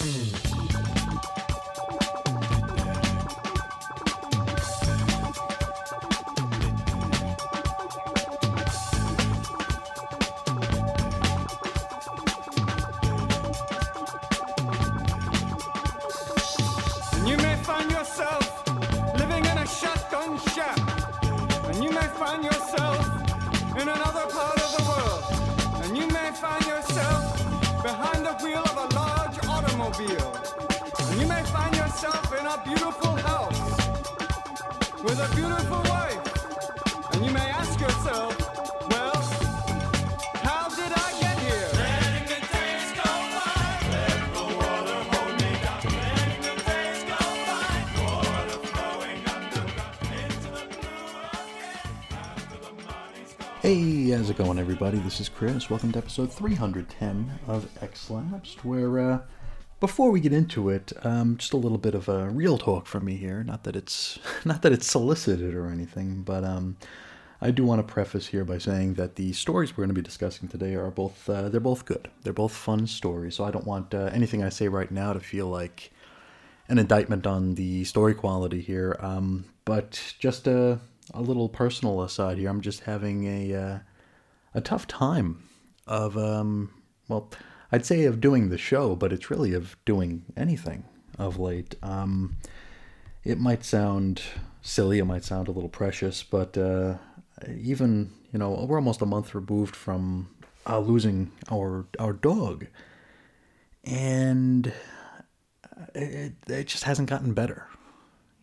Mm-hmm. Everybody? This is Chris. Welcome to episode 310 of X Labs, where, uh, before we get into it, um, just a little bit of a real talk from me here. Not that it's not that it's solicited or anything, but um, I do want to preface here by saying that the stories we're going to be discussing today are both uh, they're both good. They're both fun stories. So I don't want uh, anything I say right now to feel like an indictment on the story quality here. Um, but just a, a little personal aside here, I'm just having a uh, a tough time of um, well, I'd say of doing the show, but it's really of doing anything of late. Um, it might sound silly, it might sound a little precious, but uh, even you know we're almost a month removed from uh, losing our our dog, and it, it just hasn't gotten better,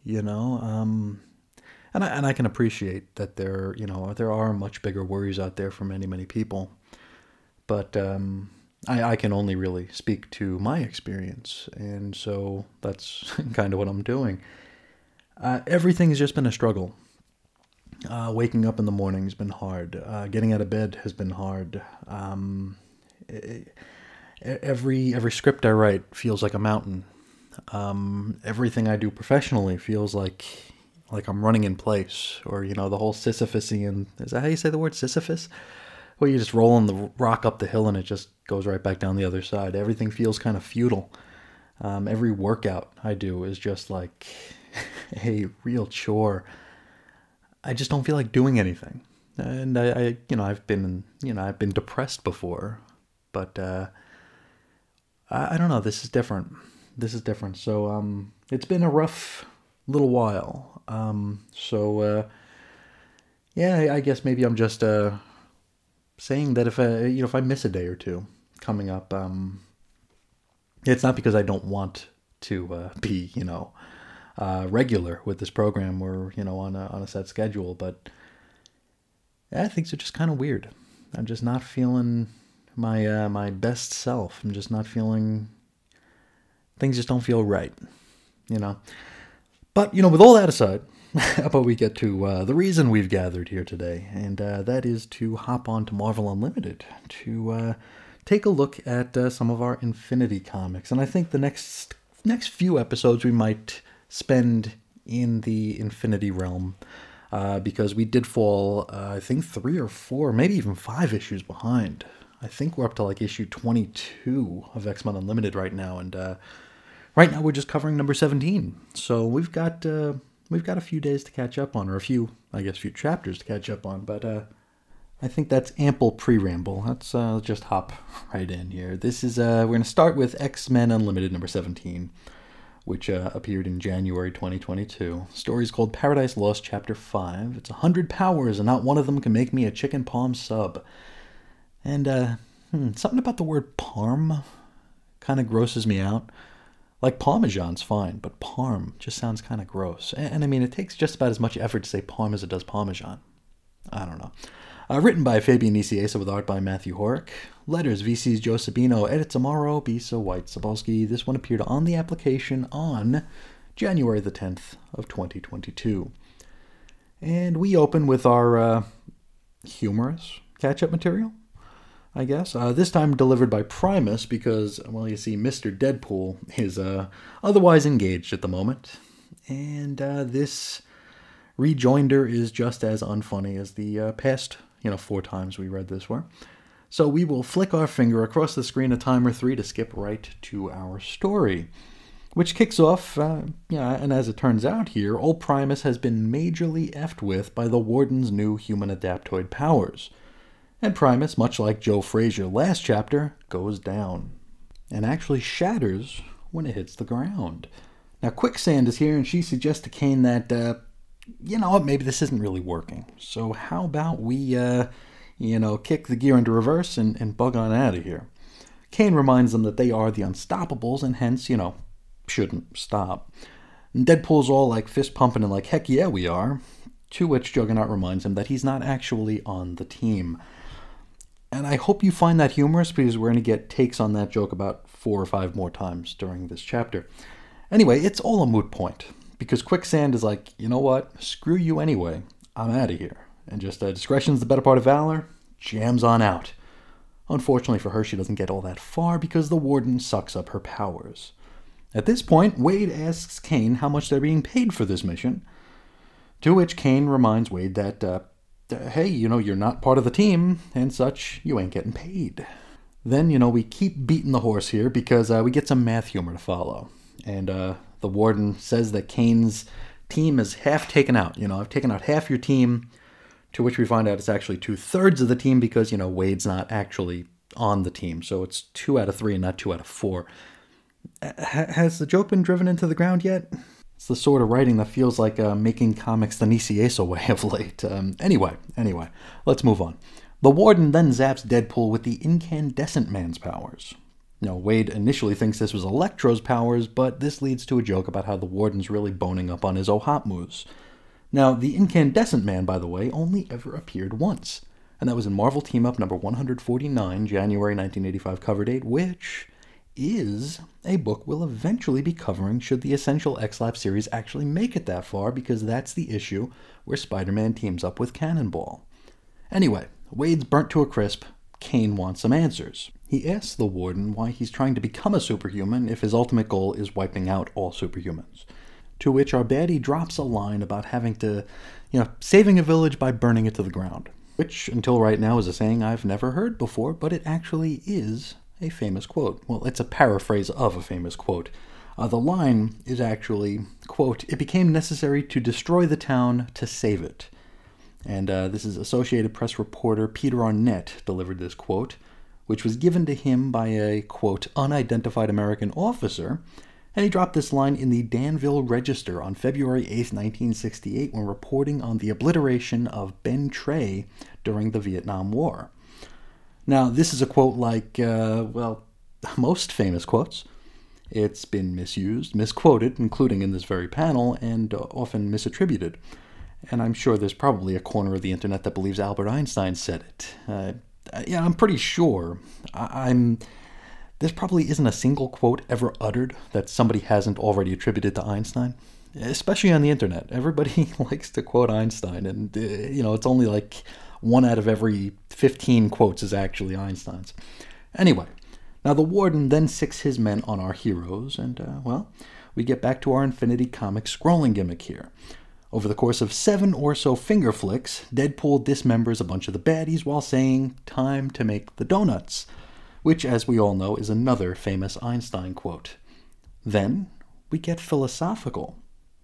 you know. Um, and I and I can appreciate that there you know there are much bigger worries out there for many many people, but um, I I can only really speak to my experience, and so that's kind of what I'm doing. Uh, everything's just been a struggle. Uh, waking up in the morning has been hard. Uh, getting out of bed has been hard. Um, e- every every script I write feels like a mountain. Um, everything I do professionally feels like like I'm running in place, or you know the whole Sisyphusian. Is that how you say the word Sisyphus? Where you just rolling the rock up the hill and it just goes right back down the other side. Everything feels kind of futile. Um, every workout I do is just like a real chore. I just don't feel like doing anything. And I, I you know, I've been, you know, I've been depressed before, but uh, I, I don't know. This is different. This is different. So, um, it's been a rough little while. Um, so, uh, yeah, I, guess maybe I'm just uh, saying that if I, you know, if I miss a day or two coming up, um, it's not because I don't want to uh, be, you know, uh, regular with this program or you know on a on a set schedule, but yeah, things are just kind of weird. I'm just not feeling my uh, my best self. I'm just not feeling. Things just don't feel right, you know. But you know, with all that aside, how about we get to uh, the reason we've gathered here today, and uh, that is to hop on to Marvel Unlimited to uh, take a look at uh, some of our Infinity comics, and I think the next next few episodes we might spend in the Infinity realm. Uh, because we did fall, uh, I think, three or four, maybe even five issues behind. I think we're up to like issue 22 of X Men Unlimited right now, and right now we're just covering number 17. So we've got uh, we've got a few days to catch up on, or a few, I guess, few chapters to catch up on. But uh, I think that's ample pre-ramble. Let's uh, just hop right in here. This is uh, we're gonna start with X Men Unlimited number 17 which uh, appeared in January 2022. Story's called Paradise Lost, Chapter 5. It's a 100 powers, and not one of them can make me a chicken parm sub. And, uh, hmm, something about the word parm kind of grosses me out. Like Parmesan's fine, but parm just sounds kind of gross. And, and, I mean, it takes just about as much effort to say parm as it does Parmesan. I don't know. Uh, written by Fabian Nicieza with art by Matthew Horak. Letters, VC's Joe Sabino, edits Amaro, Bisa, White, Cebulski. This one appeared on the application on January the 10th of 2022. And we open with our uh, humorous catch-up material, I guess. Uh, this time delivered by Primus because, well, you see, Mr. Deadpool is uh, otherwise engaged at the moment. And uh, this rejoinder is just as unfunny as the uh, past, you know, four times we read this were. So we will flick our finger across the screen a time or three to skip right to our story. Which kicks off, uh, yeah, and as it turns out here, old Primus has been majorly effed with by the Warden's new human adaptoid powers. And Primus, much like Joe Frazier last chapter, goes down. And actually shatters when it hits the ground. Now, Quicksand is here, and she suggests to Cain that, uh, you know what, maybe this isn't really working. So, how about we, uh, you know, kick the gear into reverse and, and bug on out of here? Cain reminds them that they are the Unstoppables, and hence, you know, shouldn't stop. And Deadpool's all like fist pumping and like, heck yeah, we are. To which Juggernaut reminds him that he's not actually on the team. And I hope you find that humorous because we're going to get takes on that joke about four or five more times during this chapter. Anyway, it's all a moot point because Quicksand is like, you know what? Screw you anyway. I'm out of here. And just uh, discretion's the better part of valor, jams on out. Unfortunately for her, she doesn't get all that far because the warden sucks up her powers. At this point, Wade asks Cain how much they're being paid for this mission, to which Cain reminds Wade that, uh, hey, you know, you're not part of the team, and such, you ain't getting paid. Then, you know, we keep beating the horse here because uh, we get some math humor to follow. And uh, the warden says that Cain's team is half taken out. You know, I've taken out half your team, to which we find out it's actually two thirds of the team because, you know, Wade's not actually on the team. So it's two out of three and not two out of four. has the joke been driven into the ground yet? It's the sort of writing that feels like uh, making comics the Nicieza way of late. Um, anyway, anyway, let's move on. The warden then zaps Deadpool with the incandescent man's powers. Now, Wade initially thinks this was Electro's powers, but this leads to a joke about how the warden's really boning up on his OHOTMU. Now, the incandescent man, by the way, only ever appeared once, and that was in Marvel Team Up number 149, January 1985 cover date, which is a book we'll eventually be covering should the Essential X-Lap series actually make it that far, because that's the issue where Spider-Man teams up with Cannonball. Anyway, Wade's burnt to a crisp. Cain wants some answers. He asks the warden why he's trying to become a superhuman if his ultimate goal is wiping out all superhumans. To which our baddie drops a line about having to, you know, saving a village by burning it to the ground. Which, until right now, is a saying I've never heard before, but it actually is a famous quote. Well, it's a paraphrase of a famous quote. Uh, the line is actually, quote, It became necessary to destroy the town to save it. And uh, this is Associated Press reporter Peter Arnett delivered this quote, which was given to him by a, quote, unidentified American officer. And he dropped this line in the Danville Register on February 8, 1968, when reporting on the obliteration of Ben Tre during the Vietnam War. Now, this is a quote like, uh, well, most famous quotes. It's been misused, misquoted, including in this very panel, and uh, often misattributed. And I'm sure there's probably a corner of the internet that believes Albert Einstein said it. Uh, yeah, I'm pretty sure. I- I'm. There probably isn't a single quote ever uttered that somebody hasn't already attributed to Einstein, especially on the internet. Everybody likes to quote Einstein, and uh, you know it's only like one out of every 15 quotes is actually Einstein's. Anyway, now the warden then sicks his men on our heroes, and uh, well, we get back to our Infinity Comics scrolling gimmick here. Over the course of seven or so finger flicks, Deadpool dismembers a bunch of the baddies while saying, Time to make the donuts, which, as we all know, is another famous Einstein quote. Then we get philosophical.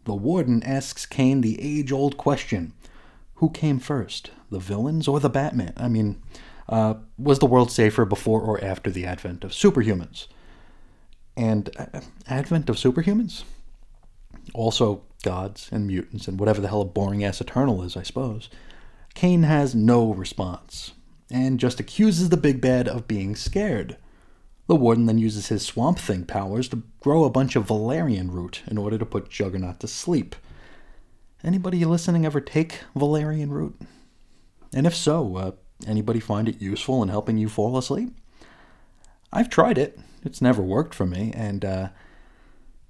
The warden asks Cain the age old question Who came first, the villains or the Batman? I mean, uh, was the world safer before or after the advent of superhumans? And uh, advent of superhumans? Also, gods and mutants and whatever the hell a boring ass Eternal is, I suppose. Cain has no response, and just accuses the big bad of being scared. The warden then uses his Swamp Thing powers to grow a bunch of valerian root in order to put Juggernaut to sleep. Anybody listening ever take valerian root? And if so, uh, anybody find it useful in helping you fall asleep? I've tried it. It's never worked for me, and uh,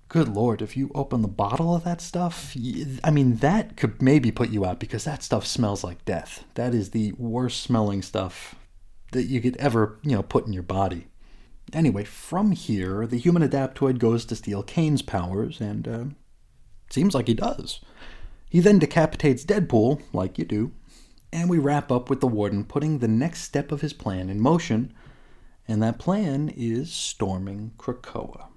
good lord, if you open the bottle of that stuff, I mean, that could maybe put you out because that stuff smells like death. That is the worst smelling stuff that you could ever, you know, put in your body. Anyway, from here, the human adaptoid goes to steal Cain's powers, and uh, seems like he does. He then decapitates Deadpool, like you do, And we wrap up with the warden putting the next step of his plan in motion, and that plan is storming Krakoa.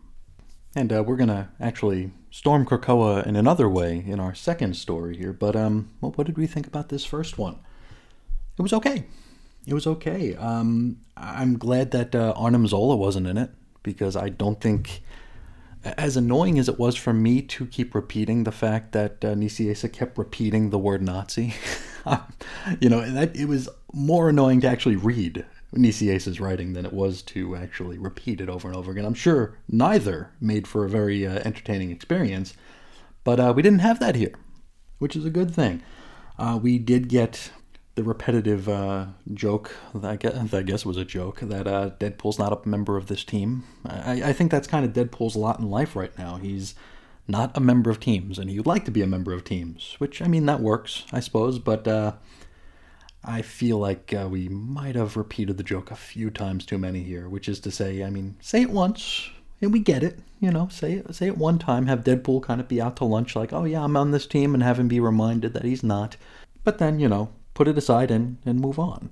And uh, we're gonna actually storm Krakoa in another way in our second story here. But um, well, what did we think about this first one? It was okay. It was okay. Um, I'm glad that uh, Arnim Zola wasn't in it because I don't think, as annoying as it was for me to keep repeating the fact that uh, Nicieza kept repeating the word Nazi, you know, that it was more annoying to actually read Nicieza's writing than it was to actually repeat it over and over again. I'm sure neither made for a very uh, entertaining experience, but uh, we didn't have that here, which is a good thing. Uh, we did get the repetitive uh, joke that I, guess, that I guess was a joke that uh, Deadpool's not a member of this team. I, I think that's kind of Deadpool's lot in life right now. He's not a member of teams, and he'd like to be a member of teams, which I mean that works, I suppose, but uh, I feel like uh, we might have repeated the joke a few times too many here, which is to say, I mean, say it once and we get it, you know, say it, say it one time, have Deadpool kind of be out to lunch like, oh yeah, I'm on this team, and have him be reminded that he's not. But then, you know, put it aside and, and move on.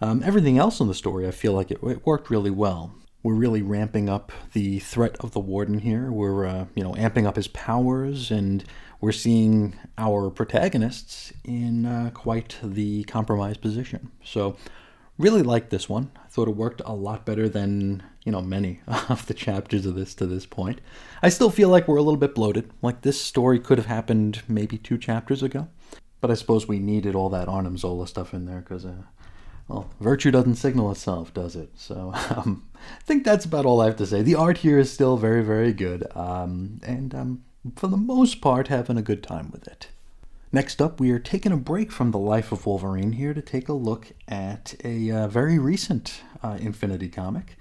Um, everything else in the story, I feel like it, it worked really well. We're really ramping up the threat of the warden here. We're, uh, you know, amping up his powers and we're seeing our protagonists in uh, quite the compromised position. So, really liked this one. I thought it worked a lot better than you know many of the chapters of this to this point. I still feel like we're a little bit bloated. Like this story could have happened maybe two chapters ago, but I suppose we needed all that Arnim Zola stuff in there because. Uh, well, virtue doesn't signal itself, does it? So um, I think that's about all I have to say. The art here is still very, very good, um, and um, for the most part, having a good time with it. Next up, we are taking a break from the life of Wolverine here to take a look at a uh, very recent uh, Infinity comic.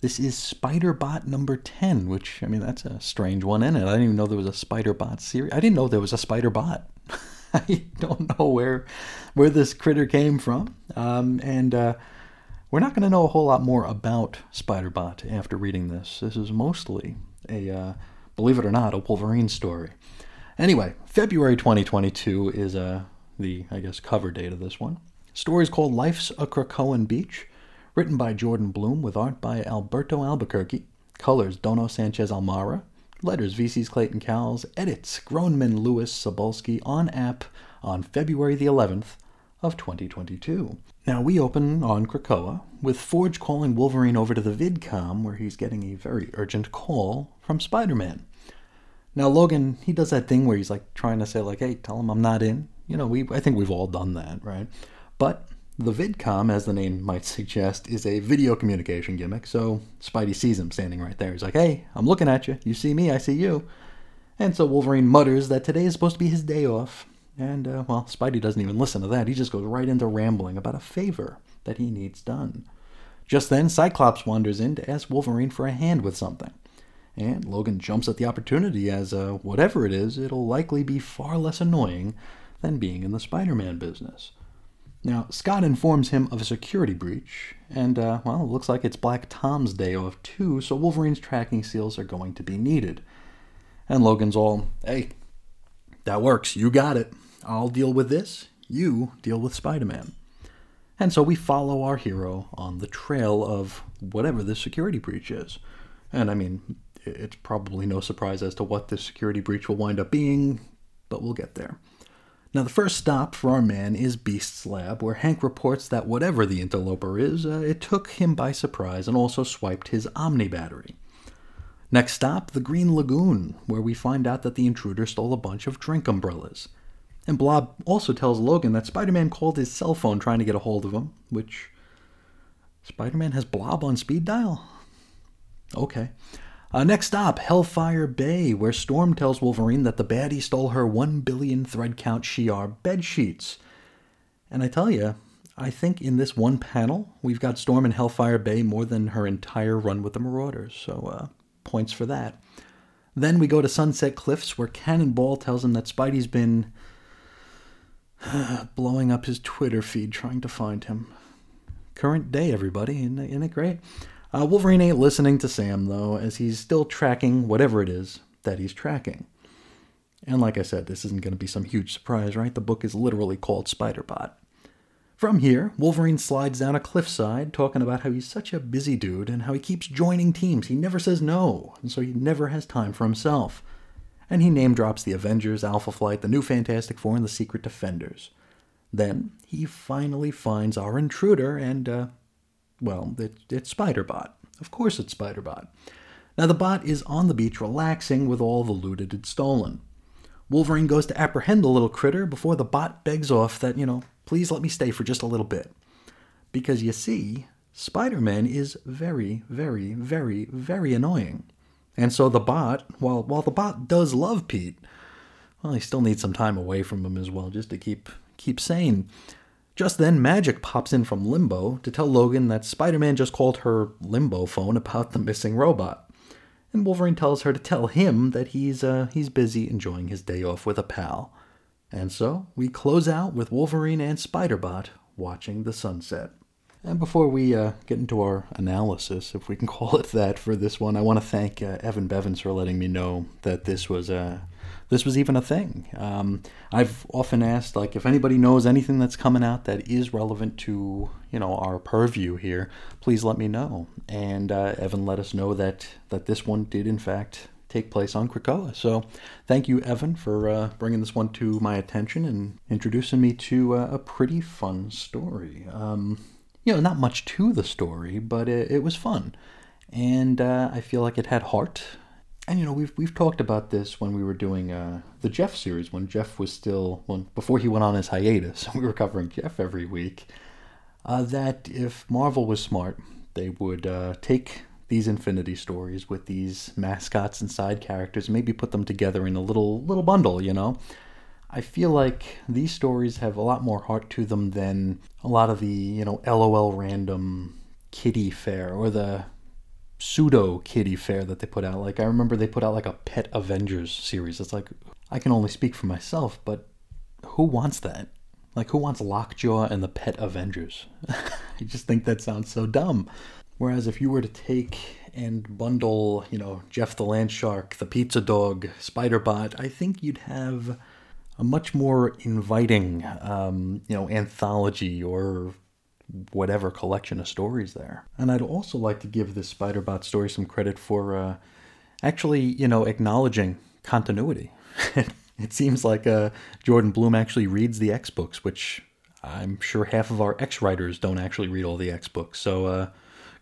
This is Spider-Bot number 10, which, I mean, that's a strange one in it. I didn't even know there was a Spider-Bot series. I didn't know there was a Spider-Bot. I don't know where where this critter came from. Um, and uh, we're not going to know a whole lot more about Spider-Bot after reading this. This is mostly a uh, believe it or not, a Wolverine story. Anyway, February 2022 is uh, the, I guess, cover date of this one. Story is called Life's a Krakoan Beach, written by Jordan Blum with art by Alberto Albuquerque, colors Dono Sanchez Almara, letters VC's Clayton Cowles, edits Groneman Lewis Cebulski on app on February the 11th of 2022. Now we open on Krakoa with Forge calling Wolverine over to the VidCom where he's getting a very urgent call from Spider-Man. Now Logan, he does that thing where he's like trying to say like, "Hey, tell him I'm not in." You know, we I think we've all done that, right? But the VidCom, as the name might suggest, is a video communication gimmick. So Spidey sees him standing right there. He's like, "Hey, I'm looking at you. You see me, I see you." And so Wolverine mutters that today is supposed to be his day off. And, uh, well, Spidey doesn't even listen to that. He just goes right into rambling about a favor that he needs done. Just then, Cyclops wanders in to ask Wolverine for a hand with something. And Logan jumps at the opportunity, as uh, whatever it is, it'll likely be far less annoying than being in the Spider Man business. Now, Scott informs him of a security breach, and, uh, well, it looks like it's Black Tom's day off too, so Wolverine's tracking seals are going to be needed. And Logan's all, hey, that works, you got it. I'll deal with this, you deal with Spider Man. And so we follow our hero on the trail of whatever this security breach is. And I mean, it's probably no surprise as to what this security breach will wind up being, but we'll get there. Now, the first stop for our man is Beast's lab, where Hank reports that whatever the interloper is, uh, it took him by surprise and also swiped his Omni battery. Next stop, the Green Lagoon, where we find out that the intruder stole a bunch of drink umbrellas. And Blob also tells Logan that Spider Man called his cell phone trying to get a hold of him, which. Spider Man has Blob on speed dial? Okay. Uh, next stop, Hellfire Bay, where Storm tells Wolverine that the baddie stole her 1 billion thread count Shi'ar bed sheets. And I tell you, I think in this one panel, we've got Storm in Hellfire Bay more than her entire run with the Marauders, so uh, points for that. Then we go to Sunset Cliffs, where Cannonball tells him that Spidey's been blowing up his Twitter feed trying to find him. Current day, everybody, isn't it great? Uh, Wolverine ain't listening to Sam, though, as he's still tracking whatever it is that he's tracking. And like I said, this isn't going to be some huge surprise, right? The book is literally called Spider-Bot. From here, Wolverine slides down a cliffside, talking about how he's such a busy dude and how he keeps joining teams. He never says no, and so he never has time for himself. And he name drops the Avengers, Alpha Flight, the new Fantastic Four, and the Secret Defenders. Then he finally finds our intruder, and, uh, well, it, it's Spiderbot. Of course it's Spiderbot. Now, the bot is on the beach relaxing with all the loot it had stolen. Wolverine goes to apprehend the little critter before the bot begs off that, you know, please let me stay for just a little bit. Because you see, Spider Man is very, very, very, very annoying. And so the bot, while, while the bot does love Pete, well, he still needs some time away from him as well just to keep, keep sane. Just then, Magik pops in from Limbo to tell Logan that Spider Man just called her Limbo phone about the missing robot and Wolverine tells her to tell him that he's uh, he's busy enjoying his day off with a pal. And so we close out with Wolverine and Spider-Bot watching the sunset. And before we uh, get into our analysis, if we can call it that, for this one, I want to thank uh, Evan Bevins for letting me know that this was a this was even a thing. Um, I've often asked, like, if anybody knows anything that's coming out that is relevant to, you know, our purview here, please let me know. And uh, Evan let us know that that this one did in fact take place on Krakoa. So, thank you, Evan, for uh, bringing this one to my attention and introducing me to uh, a pretty fun story. Um, you know, not much to the story, but it, it was fun, and uh, I feel like it had heart and you know we've we've talked about this when we were doing uh, the Jeff series when Jeff was still when before he went on his hiatus. We were covering Jeff every week. Uh, that if Marvel was smart, they would uh, take these Infinity stories with these mascots and side characters, and maybe put them together in a little little bundle. You know, I feel like these stories have a lot more heart to them than a lot of the you know LOL random kitty fare or the pseudo kitty fair that they put out. Like I remember they put out like a Pet Avengers series. It's like I can only speak for myself, but who wants that? Like who wants Lockjaw and the Pet Avengers? I just think that sounds so dumb. Whereas if you were to take and bundle, you know, Jeff the Land Shark, the Pizza Dog, Spiderbot, I think you'd have a much more inviting, um, you know, anthology or whatever collection of stories there. And I'd also like to give this Spiderbot story some credit for uh, actually, you know, acknowledging continuity. it seems like uh, Jordan Blum actually reads the X books, which I'm sure half of our X writers don't actually read all the X books. So uh,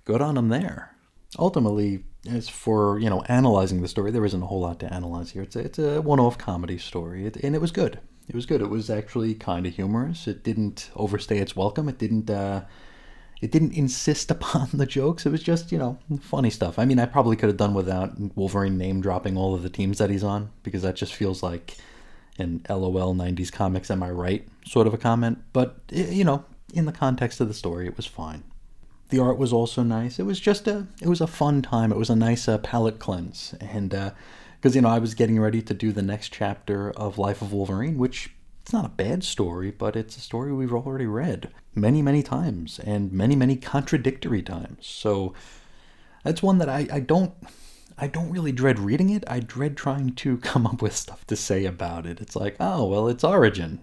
good on them there. Ultimately, as for you know analyzing the story, there isn't a whole lot to analyze here. It's a, it's a one-off comedy story, it, and it was good. It was good. It was actually kind of humorous. It didn't overstay its welcome. It didn't. Uh, it didn't insist upon the jokes. It was just you know funny stuff. I mean, I probably could have done without Wolverine name dropping all of the teams that he's on because that just feels like an LOL '90s comics. Am I right? Sort of a comment. But you know, in the context of the story, it was fine. The art was also nice. It was just a. It was a fun time. It was a nice uh, palate cleanse and. Uh, because you know I was getting ready to do the next chapter of Life of Wolverine, which it's not a bad story, but it's a story we've already read many, many times and many, many contradictory times. So that's one that I, I don't I don't really dread reading it. I dread trying to come up with stuff to say about it. It's like, oh well, it's Origin.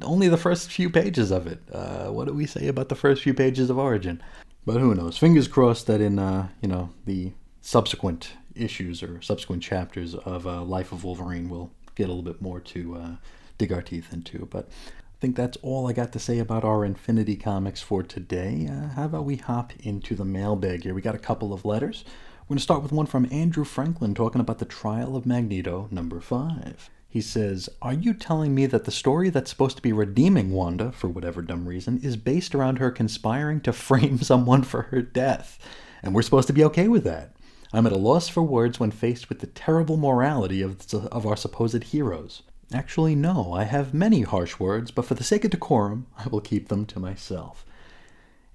Only the first few pages of it. Uh, what do we say about the first few pages of Origin? But who knows? Fingers crossed that in uh, you know the subsequent issues or subsequent chapters of uh, Life of Wolverine, we'll get a little bit more to uh, dig our teeth into. But I think that's all I got to say about our Infinity Comics for today. Uh, how about we hop into the mailbag here? We got a couple of letters. We're going to start with one from Andrew Franklin talking about the trial of Magneto, number five. He says, Are you telling me that the story that's supposed to be redeeming Wanda, for whatever dumb reason, is based around her conspiring to frame someone for her death? And we're supposed to be okay with that? I'm at a loss for words when faced with the terrible morality of, of our supposed heroes. Actually, no, I have many harsh words, but for the sake of decorum, I will keep them to myself.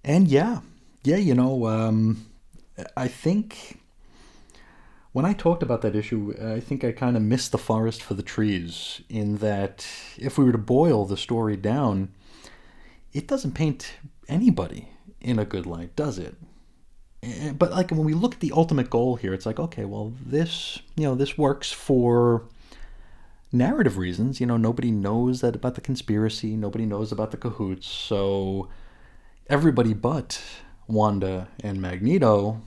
And yeah, yeah, you know, um, I think when I talked about that issue, I think I kind of missed the forest for the trees in that if we were to boil the story down, it doesn't paint anybody in a good light, does it? Eh, but like when we look at the ultimate goal here, it's like okay, well this you know this works for narrative reasons, you know, nobody knows that about the conspiracy, nobody knows about the cahoots, so everybody but Wanda and Magneto,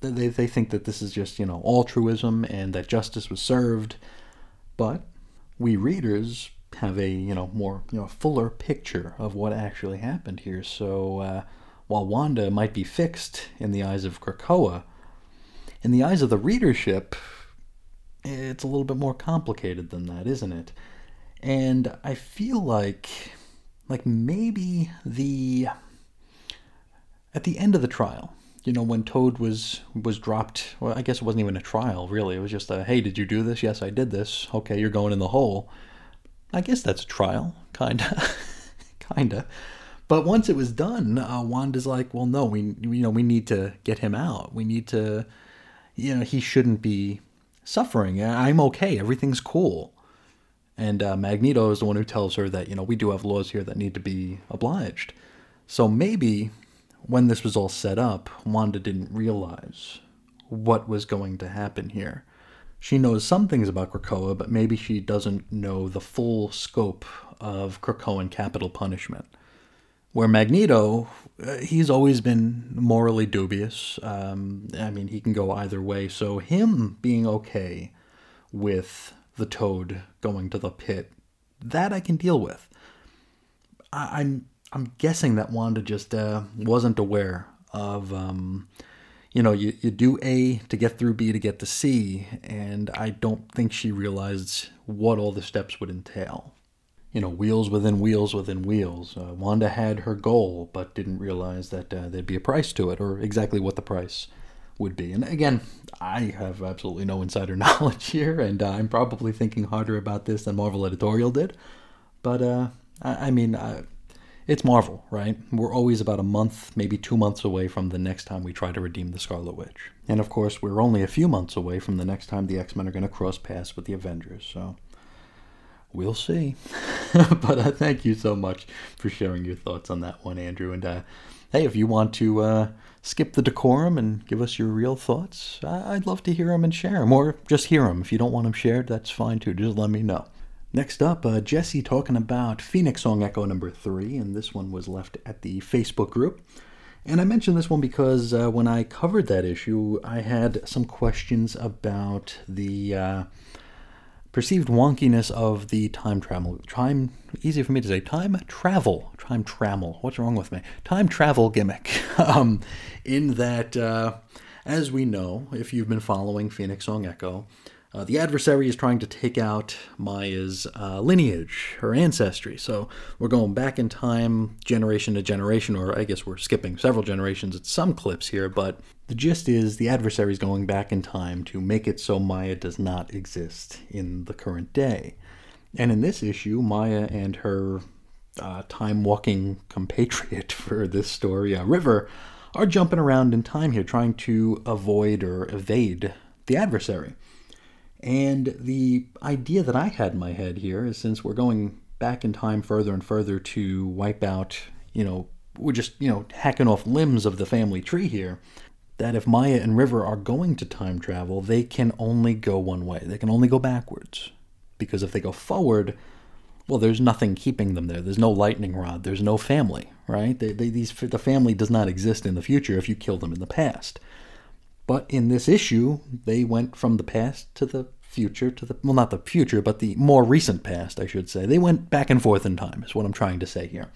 they, they think that this is just, you know, altruism and that justice was served. But we readers have a, you know, more, you know, fuller picture of what actually happened here. So uh, while Wanda might be fixed in the eyes of Krakoa, in the eyes of the readership, it's a little bit more complicated than that, isn't it? And I feel like like maybe the at the end of the trial, you know, when Toad was was dropped, well, I guess it wasn't even a trial, really. It was just a, hey, did you do this? Yes, I did this. Okay, you're going in the hole. I guess that's a trial, kinda, kinda. But once it was done, uh, Wanda's like, well, no, we you know we need to get him out. We need to, you know, he shouldn't be suffering. I'm okay. Everything's cool. And uh, Magneto is the one who tells her that you know we do have laws here that need to be obliged. So maybe when this was all set up, Wanda didn't realize what was going to happen here. She knows some things about Krakoa, but maybe she doesn't know the full scope of Krakoan capital punishment. Where Magneto, uh, he's always been morally dubious. Um, I mean, he can go either way. So, him being okay with the toad going to the pit, that I can deal with. I, I'm I'm guessing that Wanda just uh, wasn't aware of, um, you know, you, you do A to get through B to get to C, and I don't think she realized what all the steps would entail you know, wheels within wheels within wheels. Uh, Wanda had her goal, but didn't realize that uh, there'd be a price to it, or exactly what the price would be. And again, I have absolutely no insider knowledge here, and uh, I'm probably thinking harder about this than Marvel editorial did. But uh, I, I, mean, uh, it's Marvel, right? We're always about a month, maybe two months away from the next time we try to redeem the Scarlet Witch, and of course, we're only a few months away from the next time the X Men are going to cross paths with the Avengers. So we'll see. but uh, thank you so much for sharing your thoughts on that one, Andrew. And uh, hey, if you want to uh, skip the decorum and give us your real thoughts, I'd love to hear them and share them. Or just hear them. If you don't want them shared, that's fine too. Just let me know. Next up, uh, Jesse talking about Phoenix Song Echo number three, and this one was left at the Facebook group. And I mentioned this one because uh, when I covered that issue, I had some questions about the uh, perceived wonkiness of the time travel. Time easy for me to say time travel. Time travel what's wrong with me? Time travel gimmick. Um, in that uh, as we know if you've been following phoenix song echo uh, the adversary is trying to take out Maya's uh, lineage, her ancestry. So we're going back in time, generation to generation, or I guess we're skipping several generations at some clips here, but the gist is the adversary is going back in time to make it so Maya does not exist in the current day. And in this issue, Maya and her uh, time walking compatriot for this story, uh, River, are jumping around in time here, trying to avoid or evade the adversary. And the idea that I had in my head here is since we're going back in time further and further to wipe out, you know, we're just, you know, hacking off limbs of the family tree here, that if Maya and River are going to time travel, they can only go one way. They can only go backwards. Because if they go forward, well, there's nothing keeping them there. There's no lightning rod. There's no family, right? They, they, these, the family does not exist in the future if you kill them in the past. But in this issue, they went from the past to the future to the well, not the future, but the more recent past, I should say. They went back and forth in time, is what I'm trying to say here.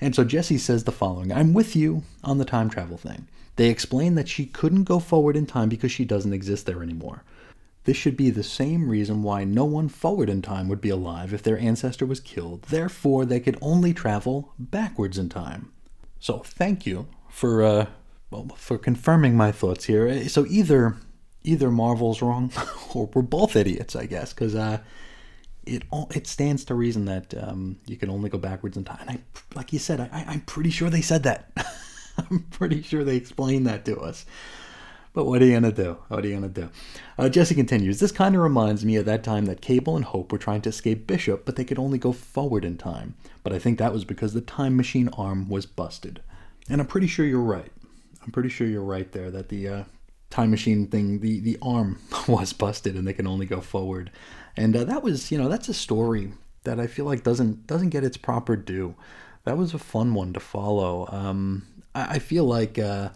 And so Jesse says the following I'm with you on the time travel thing. They explain that she couldn't go forward in time because she doesn't exist there anymore. This should be the same reason why no one forward in time would be alive if their ancestor was killed. Therefore, they could only travel backwards in time. So, thank you for uh, well, for confirming my thoughts here. So either either Marvel's wrong or we're both idiots, I guess, because uh, it it stands to reason that um, you can only go backwards in time. And I, like you said, I, I'm pretty sure they said that. I'm pretty sure they explained that to us. But what are you gonna do? What are you gonna do? Uh, Jesse continues. This kind of reminds me of that time that Cable and Hope were trying to escape Bishop, but they could only go forward in time. But I think that was because the time machine arm was busted. And I'm pretty sure you're right. I'm pretty sure you're right there that the uh, time machine thing, the the arm was busted and they can only go forward, and uh, that was you know that's a story that I feel like doesn't doesn't get its proper due. That was a fun one to follow. Um, I, I feel like. Uh,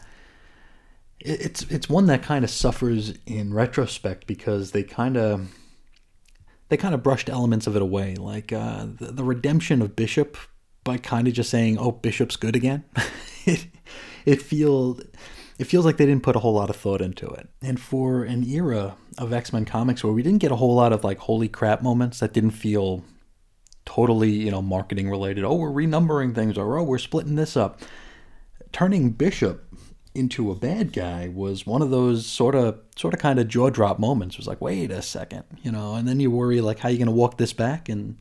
it's it's one that kind of suffers in retrospect because they kind of they kind of brushed elements of it away, like uh, the, the redemption of Bishop by kind of just saying, "Oh, Bishop's good again." it it feels it feels like they didn't put a whole lot of thought into it. And for an era of X Men comics where we didn't get a whole lot of like holy crap moments that didn't feel totally you know marketing related. Oh, we're renumbering things, or oh, we're splitting this up. Turning Bishop into a bad guy was one of those sort of sort of kind of jaw drop moments. It was like, wait a second, you know, and then you worry like how you to walk this back and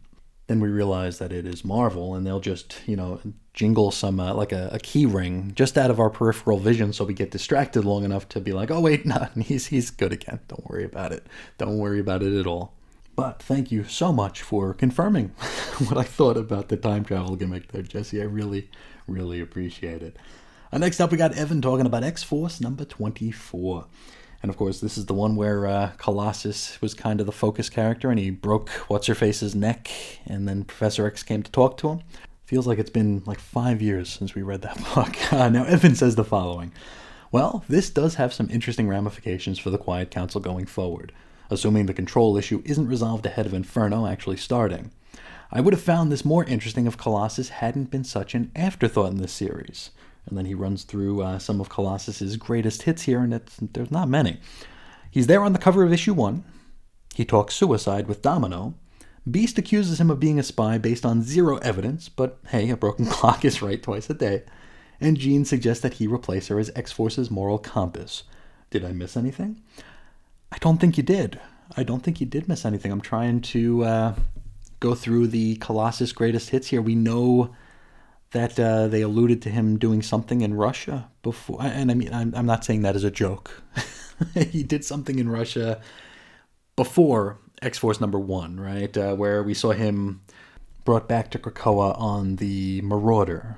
then we realize that it is Marvel, and they'll just, you know, jingle some uh, like a, a, key ring just out of our peripheral vision, so we get distracted long enough to be like, oh wait, no, he's he's good again. Don't worry about it. Don't worry about it at all. But thank you so much for confirming what I thought about the time travel gimmick there, Jesse. I really, really appreciate it. Uh, next up, we got Evan talking about X Force number 24. And of course, this is the one where uh, Colossus was kind of the focus character and he broke What's Her Face's neck, and then Professor X came to talk to him. Feels like it's been like five years since we read that book. Uh, now, Evan says the following Well, this does have some interesting ramifications for the Quiet Council going forward, assuming the control issue isn't resolved ahead of Inferno actually starting. I would have found this more interesting if Colossus hadn't been such an afterthought in this series. And then he runs through uh, some of Colossus's greatest hits here, and there's not many. He's there on the cover of issue one. He talks suicide with Domino. Beast accuses him of being a spy based on zero evidence, but hey, a broken clock is right twice a day. And Jean suggests that he replace her as X Force's moral compass. Did I miss anything? I don't think you did. I don't think you did miss anything. I'm trying to uh, go through the Colossus greatest hits here. We know that uh, they alluded to him doing something in Russia before. And I mean, I'm, I'm not saying that as a joke. he did something in Russia before X Force number one, right? Uh, where we saw him brought back to Krakoa on the Marauder.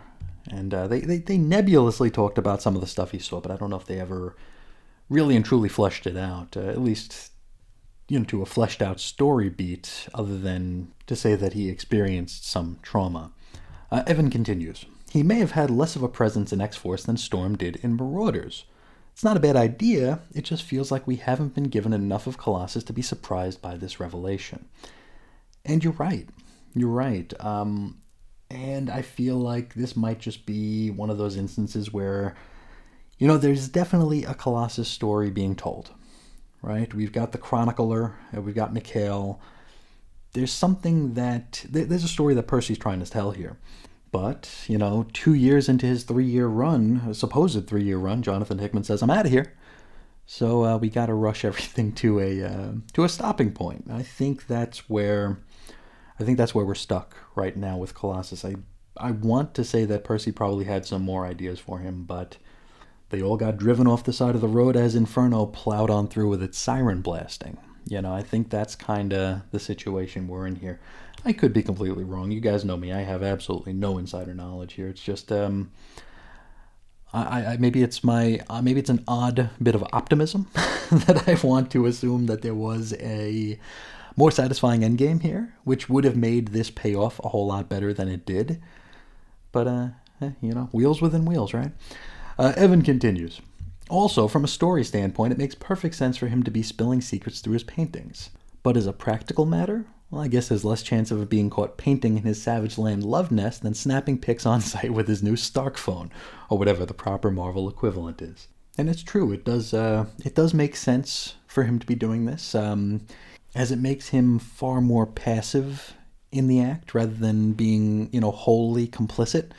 And uh, they, they, they nebulously talked about some of the stuff he saw, but I don't know if they ever really and truly fleshed it out. Uh, at least, you know, to a fleshed out story beat, other than to say that he experienced some trauma. Uh, Evan continues. He may have had less of a presence in X Force than Storm did in Marauders. It's not a bad idea, it just feels like we haven't been given enough of Colossus to be surprised by this revelation. And you're right. You're right. Um, and I feel like this might just be one of those instances where, you know, there's definitely a Colossus story being told, right? We've got the Chronicler, we've got Mikhail, there's something that there's a story that Percy's trying to tell here. But, you know, two years into his three year run, supposed three year run, Jonathan Hickman says, I'm out of here. So uh, we got to rush everything to a uh, to a stopping point. I think that's where I think that's where we're stuck right now with Colossus. I I want to say that Percy probably had some more ideas for him, but they all got driven off the side of the road as Inferno plowed on through with its siren blasting. You know, I think that's kind of the situation we're in here. I could be completely wrong. You guys know me. I have absolutely no insider knowledge here. It's just um, I, I maybe it's my uh, maybe it's an odd bit of optimism that I want to assume that there was a more satisfying endgame here, which would have made this pay off a whole lot better than it did. But uh, eh, you know, wheels within wheels, right? Uh, Evan continues. Also, from a story standpoint, it makes perfect sense for him to be spilling secrets through his paintings. But as a practical matter, well, I guess there's less chance of being caught painting in his Savage Land love nest than snapping pics on site with his new Stark phone, or whatever the proper Marvel equivalent is. And it's true, it does, uh, it does make sense for him to be doing this, um, as it makes him far more passive in the act rather than being, you know, wholly complicit.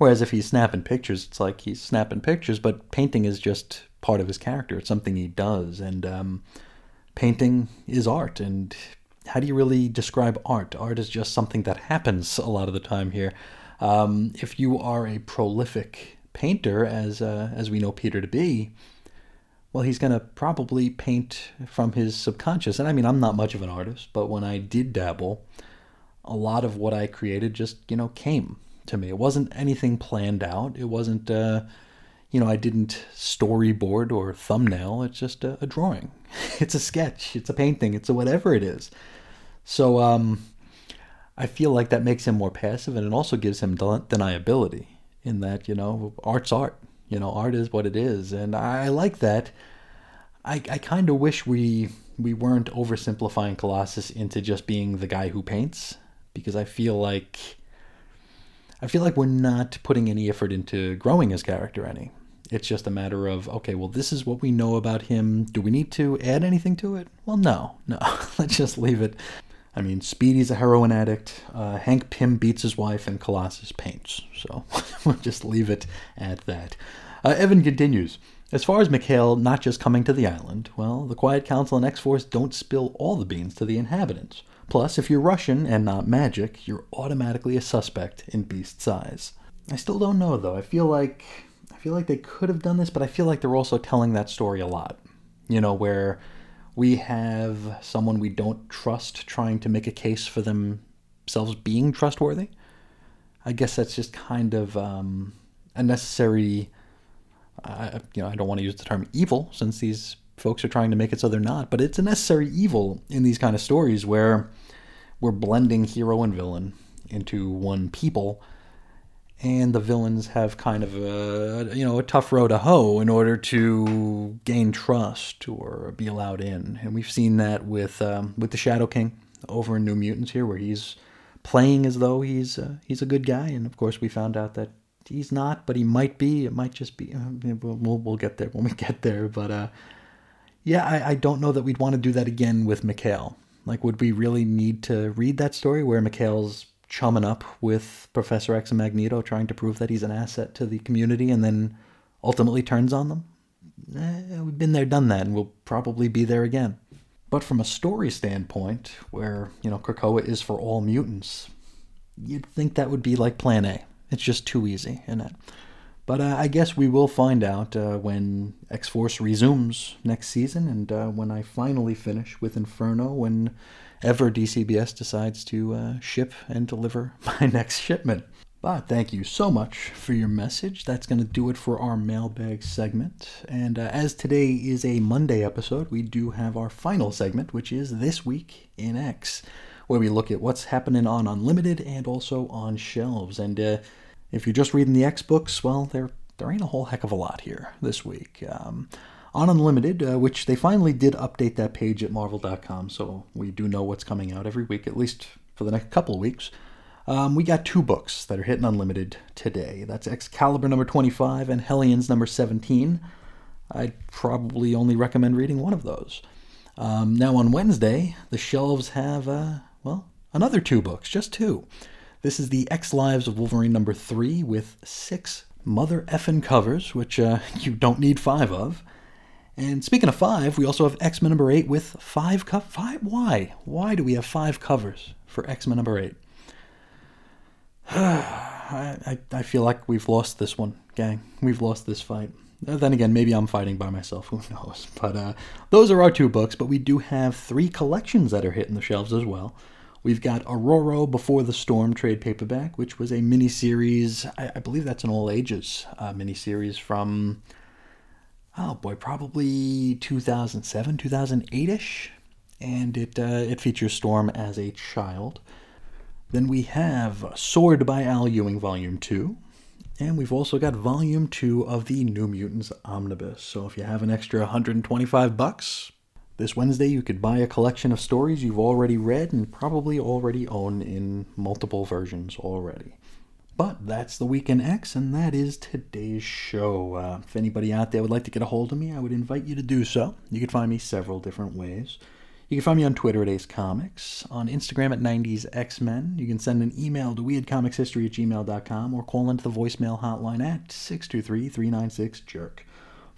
Whereas if he's snapping pictures, it's like he's snapping pictures, but painting is just part of his character. It's something he does, and um, painting is art. And how do you really describe art? Art is just something that happens a lot of the time here. Um, if you are a prolific painter, as uh, as we know Peter to be, well, he's going to probably paint from his subconscious. And I mean, I'm not much of an artist, but when I did dabble, a lot of what I created just you know came to me. It wasn't anything planned out. It wasn't, uh, you know, I didn't storyboard or thumbnail. It's just a, a drawing. It's a sketch. It's a painting. It's a whatever it is. So um, I feel like that makes him more passive, and it also gives him deniability in that you know art's art. You know, art is what it is, and I like that. I I kind of wish we we weren't oversimplifying Colossus into just being the guy who paints, because I feel like I feel like we're not putting any effort into growing his character any. It's just a matter of, okay, well, this is what we know about him. Do we need to add anything to it? Well, no, no. Let's just leave it. I mean, Speedy's a heroin addict. Uh, Hank Pym beats his wife, and Colossus paints. So we'll just leave it at that. Uh, Evan continues. As far as Mikhail not just coming to the island, well, the Quiet Council and X Force don't spill all the beans to the inhabitants. Plus, if you're Russian and not Magik, you're automatically a suspect in Beast's eyes. I still don't know though. I feel like I feel like they could have done this, but I feel like they're also telling that story a lot. You know, where we have someone we don't trust trying to make a case for themselves being trustworthy. I guess that's just kind of um, a necessary. Uh, you know, I don't want to use the term evil since these folks are trying to make it so they're not, but it's a necessary evil in these kind of stories where we're blending hero and villain into one people and the villains have kind of a you know a tough row to hoe in order to gain trust or be allowed in, and we've seen that with um, with the Shadow King over in New Mutants here, where he's playing as though he's uh, he's a good guy, and of course we found out that he's not, but he might be. It might just be. Uh, we'll we'll get there when we get there, but uh, yeah, I, I don't know that we'd want to do that again with Mikhail. Like, would we really need to read that story where Mikhail's chumming up with Professor X and Magneto, trying to prove that he's an asset to the community, and then ultimately turns on them. Eh, we've been there, done that, and we'll probably be there again. But from a story standpoint, where, you know, Krakoa is for all mutants, you'd think that would be like Plan A. It's just too easy, isn't it? But uh, I guess we will find out uh, when X Force resumes next season, and uh, when I finally finish with Inferno, when ever DCBS decides to uh, ship and deliver my next shipment. But thank you so much for your message. That's going to do it for our mailbag segment. And uh, as today is a Monday episode, we do have our final segment, which is This Week in X, where we look at what's happening on Unlimited and also on shelves. And uh, if you're just reading the X books, well, there, there ain't a whole heck of a lot here this week. Um, on Unlimited, uh, which they finally did update that page at Marvel.com, so we do know what's coming out every week, at least for the next couple of weeks. Um, we got two books that are hitting Unlimited today. That's Excalibur number 25 and Hellions number 17. I'd probably only recommend reading one of those. Um, now, on Wednesday, the shelves have, uh, well, another two books, just two. This is the X Lives of Wolverine number 3 with six mother effin' covers, which uh, you don't need five of. And speaking of five, we also have X Men number eight with five co- five. Why? Why do we have five covers for X Men number eight? I, I, I feel like we've lost this one, gang. We've lost this fight. Uh, then again, maybe I'm fighting by myself. Who knows? But uh, those are our two books. But we do have three collections that are hitting the shelves as well. We've got Ororo Before the Storm trade paperback, which was a miniseries. I, I believe that's an all ages uh, miniseries from oh boy, probably 2007, 2008 ish. And it, uh, it features Storm as a child. Then we have Sword by Al Ewing, Volume 2. And we've also got Volume 2 of the New Mutants Omnibus. So if you have an extra 125 bucks, this Wednesday you could buy a collection of stories you've already read and probably already own in multiple versions already. But that's the Week in X, and that is today's show. Uh, if anybody out there would like to get a hold of me, I would invite you to do so. You can find me several different ways. You can find me on Twitter at Ace Comics, on Instagram at 90s X-Men. You can send an email to weirdcomicshistory at gmail.com or call into the voicemail hotline at 623-396-JERK.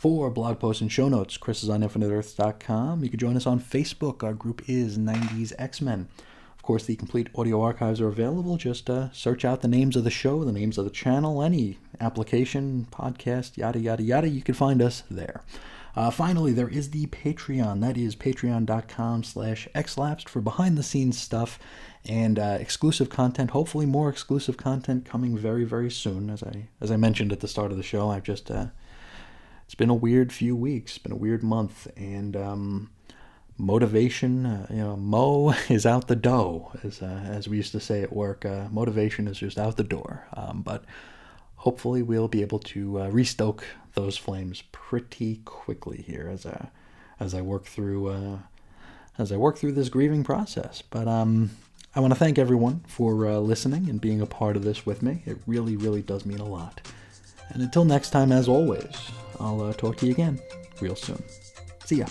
For blog posts and show notes, Chris is on InfiniteEarths.com. You can join us on Facebook. Our group is 90s X-Men. Of course, the complete audio archives are available. Just uh, search out the names of the show, the names of the channel, any application, podcast, yada, yada, yada. You can find us there. Uh, finally, there is the Patreon. That is patreon.com slash xlapsed for behind-the-scenes stuff and uh, exclusive content. Hopefully more exclusive content coming very, very soon. As I as I mentioned at the start of the show, I've just uh, it's been a weird few weeks, It's been a weird month, and um, motivation, uh, you know, Mo is out the dough, as uh, as we used to say at work. Uh, motivation is just out the door. Um, but hopefully, we'll be able to uh, restoke those flames pretty quickly here as I as I work through uh, as I work through this grieving process. But um, I want to thank everyone for uh, listening and being a part of this with me. It really, really does mean a lot. And until next time, as always, I'll uh, talk to you again real soon. See ya.